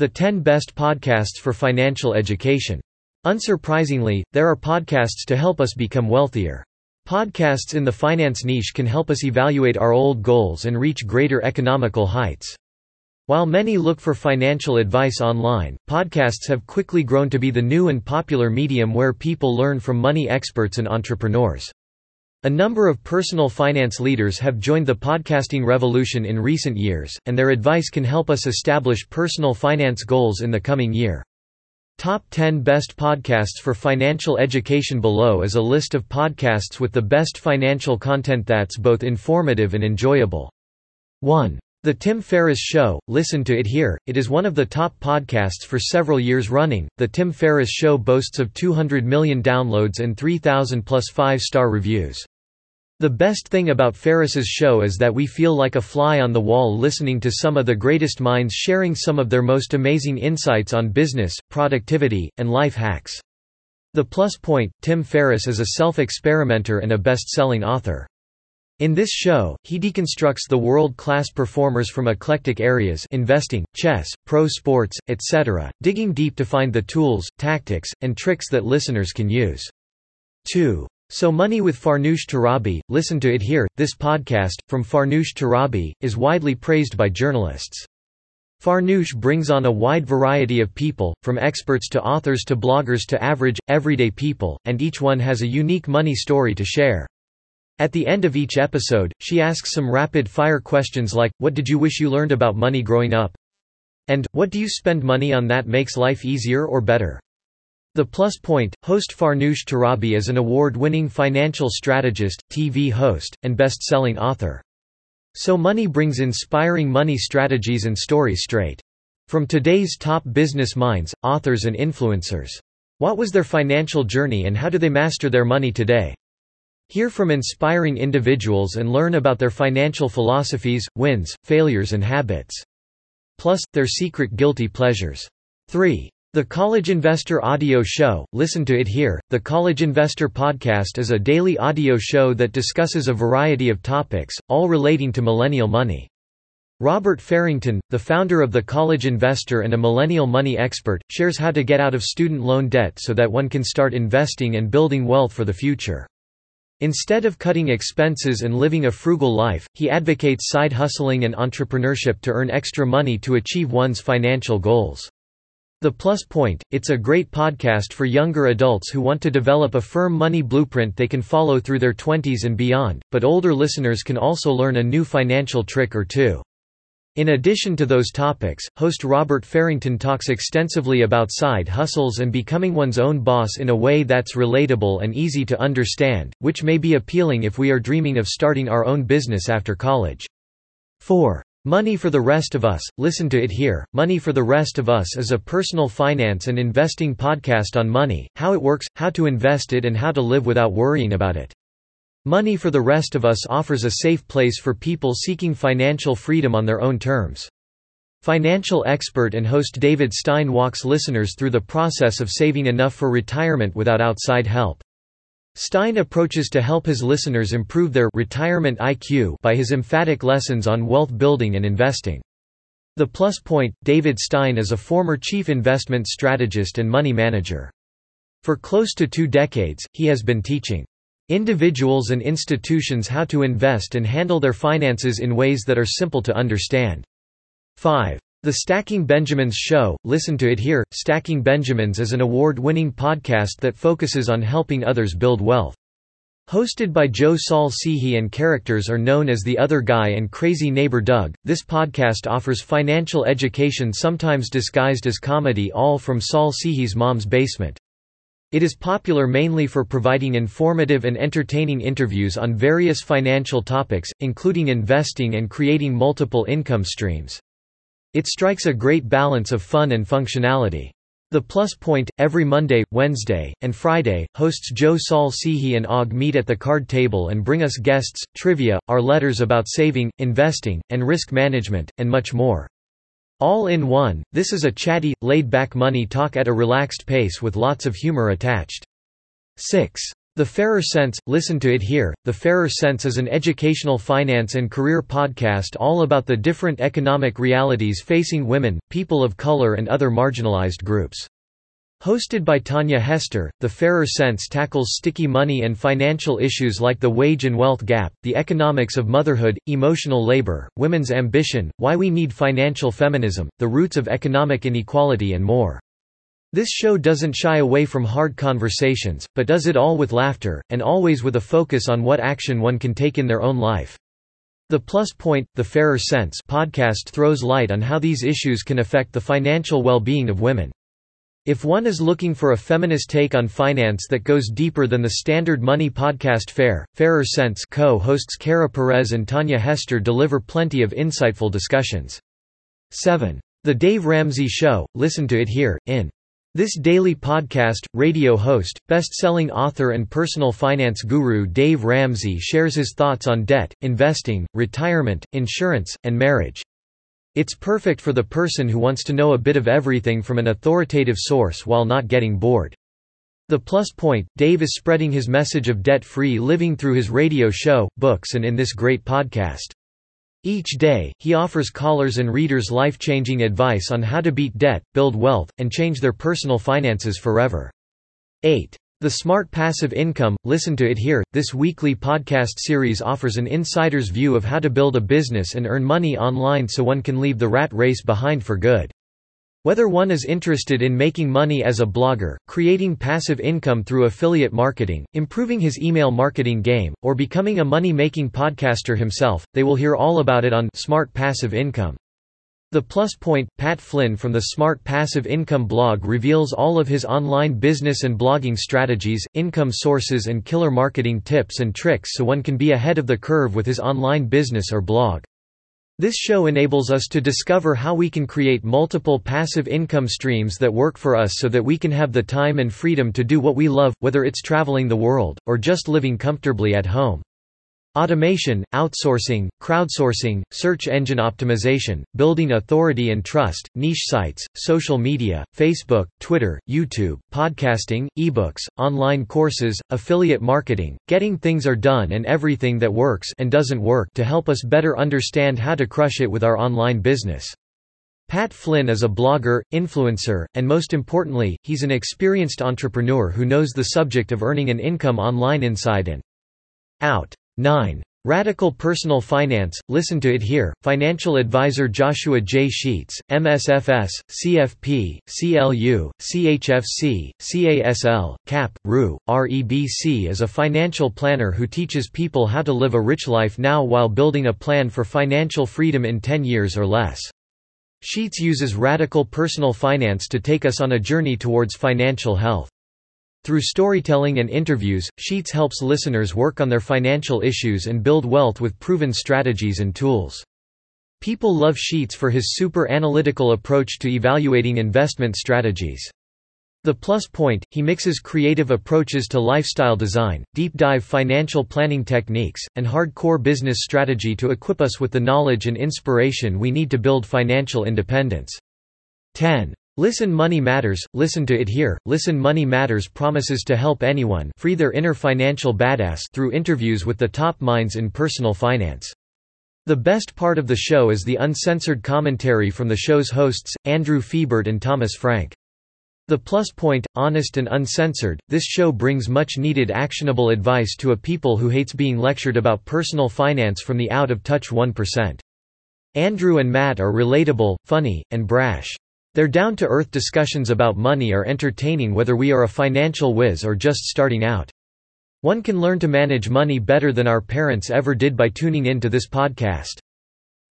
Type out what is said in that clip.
The 10 Best Podcasts for Financial Education. Unsurprisingly, there are podcasts to help us become wealthier. Podcasts in the finance niche can help us evaluate our old goals and reach greater economical heights. While many look for financial advice online, podcasts have quickly grown to be the new and popular medium where people learn from money experts and entrepreneurs. A number of personal finance leaders have joined the podcasting revolution in recent years, and their advice can help us establish personal finance goals in the coming year. Top 10 Best Podcasts for Financial Education Below is a list of podcasts with the best financial content that's both informative and enjoyable. 1. The Tim Ferriss Show, listen to it here. It is one of the top podcasts for several years running. The Tim Ferriss Show boasts of 200 million downloads and 3,000 plus 5-star reviews. The best thing about Ferriss's show is that we feel like a fly on the wall listening to some of the greatest minds sharing some of their most amazing insights on business, productivity, and life hacks. The plus point, Tim Ferriss is a self-experimenter and a best-selling author. In this show, he deconstructs the world-class performers from eclectic areas investing, chess, pro sports, etc., digging deep to find the tools, tactics, and tricks that listeners can use. 2. So Money with Farnoosh Torabi, listen to it here. This podcast, from Farnoosh Torabi, is widely praised by journalists. Farnoosh brings on a wide variety of people, from experts to authors to bloggers to average, everyday people, and each one has a unique money story to share. At the end of each episode, she asks some rapid-fire questions like, what did you wish you learned about money growing up? And, what do you spend money on that makes life easier or better? The Plus Point, host Farnoosh Torabi is an award-winning financial strategist, TV host, and best-selling author. So Money brings inspiring money strategies and stories straight from today's top business minds, authors and influencers. What was their financial journey and how do they master their money today? Hear from inspiring individuals and learn about their financial philosophies, wins, failures and habits. Plus, their secret guilty pleasures. 3. The College Investor Audio Show, listen to it here. The College Investor Podcast is a daily audio show that discusses a variety of topics, all relating to millennial money. Robert Farrington, the founder of The College Investor and a millennial money expert, shares how to get out of student loan debt so that one can start investing and building wealth for the future. Instead of cutting expenses and living a frugal life, he advocates side hustling and entrepreneurship to earn extra money to achieve one's financial goals. The Plus Point, it's a great podcast for younger adults who want to develop a firm money blueprint they can follow through their 20s and beyond, but older listeners can also learn a new financial trick or two. In addition to those topics, host Robert Farrington talks extensively about side hustles and becoming one's own boss in a way that's relatable and easy to understand, which may be appealing if we are dreaming of starting our own business after college. 4. Money for the Rest of Us, listen to it here. Money for the Rest of Us is a personal finance and investing podcast on money, how it works, how to invest it and how to live without worrying about it. Money for the Rest of Us offers a safe place for people seeking financial freedom on their own terms. Financial expert and host David Stein walks listeners through the process of saving enough for retirement without outside help. Stein approaches to help his listeners improve their retirement IQ by his emphatic lessons on wealth building and investing. The plus point, David Stein is a former chief investment strategist and money manager. For close to two decades, he has been teaching individuals and institutions how to invest and handle their finances in ways that are simple to understand. 5. The Stacking Benjamins Show, listen to it here. Stacking Benjamins is an award winning podcast that focuses on helping others build wealth. Hosted by Joe Saul Sehy and characters are known as The Other Guy and Crazy Neighbor Doug, this podcast offers financial education sometimes disguised as comedy all from Saul Sehy's mom's basement. It is popular mainly for providing informative and entertaining interviews on various financial topics, including investing and creating multiple income streams. It strikes a great balance of fun and functionality. The Plus Point, every Monday, Wednesday, and Friday, hosts Joe Saul Sehy and Og meet at the card table and bring us guests, trivia, our letters about saving, investing, and risk management, and much more. All in one, this is a chatty, laid-back money talk at a relaxed pace with lots of humor attached. 6. The Fairer Cents, listen to it here. The Fairer Cents is an educational finance and career podcast all about the different economic realities facing women, people of color, and other marginalized groups. Hosted by Tanja Hester, The Fairer Cents tackles sticky money and financial issues like the wage and wealth gap, the economics of motherhood, emotional labor, women's ambition, why we need financial feminism, the roots of economic inequality, and more. This show doesn't shy away from hard conversations, but does it all with laughter, and always with a focus on what action one can take in their own life. The Plus Point, The Fairer Cents podcast throws light on how these issues can affect the financial well-being of women. If one is looking for a feminist take on finance that goes deeper than the standard money podcast fare, Fairer Cents co-hosts Kara Perez and Tanja Hester deliver plenty of insightful discussions. 7. The Dave Ramsey Show, listen to it here, in this daily podcast, radio host, best-selling author and personal finance guru Dave Ramsey shares his thoughts on debt, investing, retirement, insurance, and marriage. It's perfect for the person who wants to know a bit of everything from an authoritative source while not getting bored. The plus point, Dave is spreading his message of debt-free living through his radio show, books and in this great podcast. Each day, he offers callers and readers life-changing advice on how to beat debt, build wealth, and change their personal finances forever. 8. The Smart Passive Income, listen to it here. This weekly podcast series offers an insider's view of how to build a business and earn money online so one can leave the rat race behind for good. Whether one is interested in making money as a blogger, creating passive income through affiliate marketing, improving his email marketing game, or becoming a money-making podcaster himself, they will hear all about it on Smart Passive Income. The Plus Point, Pat Flynn from the Smart Passive Income blog reveals all of his online business and blogging strategies, income sources and killer marketing tips and tricks so one can be ahead of the curve with his online business or blog. This show enables us to discover how we can create multiple passive income streams that work for us so that we can have the time and freedom to do what we love, whether it's traveling the world, or just living comfortably at home. Automation, outsourcing, crowdsourcing, search engine optimization, building authority and trust, niche sites, social media, Facebook, Twitter, YouTube, podcasting, ebooks, online courses, affiliate marketing, getting things are done and everything that works and doesn't work to help us better understand how to crush it with our online business. Pat Flynn is a blogger, influencer, and most importantly, he's an experienced entrepreneur who knows the subject of earning an income online inside and out. 9. Radical Personal Finance, listen to it here. Financial advisor Joshua J. Sheats, MSFS, CFP, CLU, CHFC, CASL, CAP, RU, REBC is a financial planner who teaches people how to live a rich life now while building a plan for financial freedom in 10 years or less. Sheats uses radical personal finance to take us on a journey towards financial health. Through storytelling and interviews, Sheats helps listeners work on their financial issues and build wealth with proven strategies and tools. People love Sheats for his super analytical approach to evaluating investment strategies. The plus point, he mixes creative approaches to lifestyle design, deep dive financial planning techniques, and hardcore business strategy to equip us with the knowledge and inspiration we need to build financial independence. 10. Listen Money Matters, listen to it here. Listen Money Matters promises to help anyone free their inner financial badass through interviews with the top minds in personal finance. The best part of the show is the uncensored commentary from the show's hosts, Andrew Fiebert and Thomas Frank. The plus point, honest and uncensored, this show brings much needed actionable advice to a people who hates being lectured about personal finance from the out-of-touch 1%. Andrew and Matt are relatable, funny, and brash. Their down-to-earth discussions about money are entertaining whether we are a financial whiz or just starting out. One can learn to manage money better than our parents ever did by tuning in to this podcast.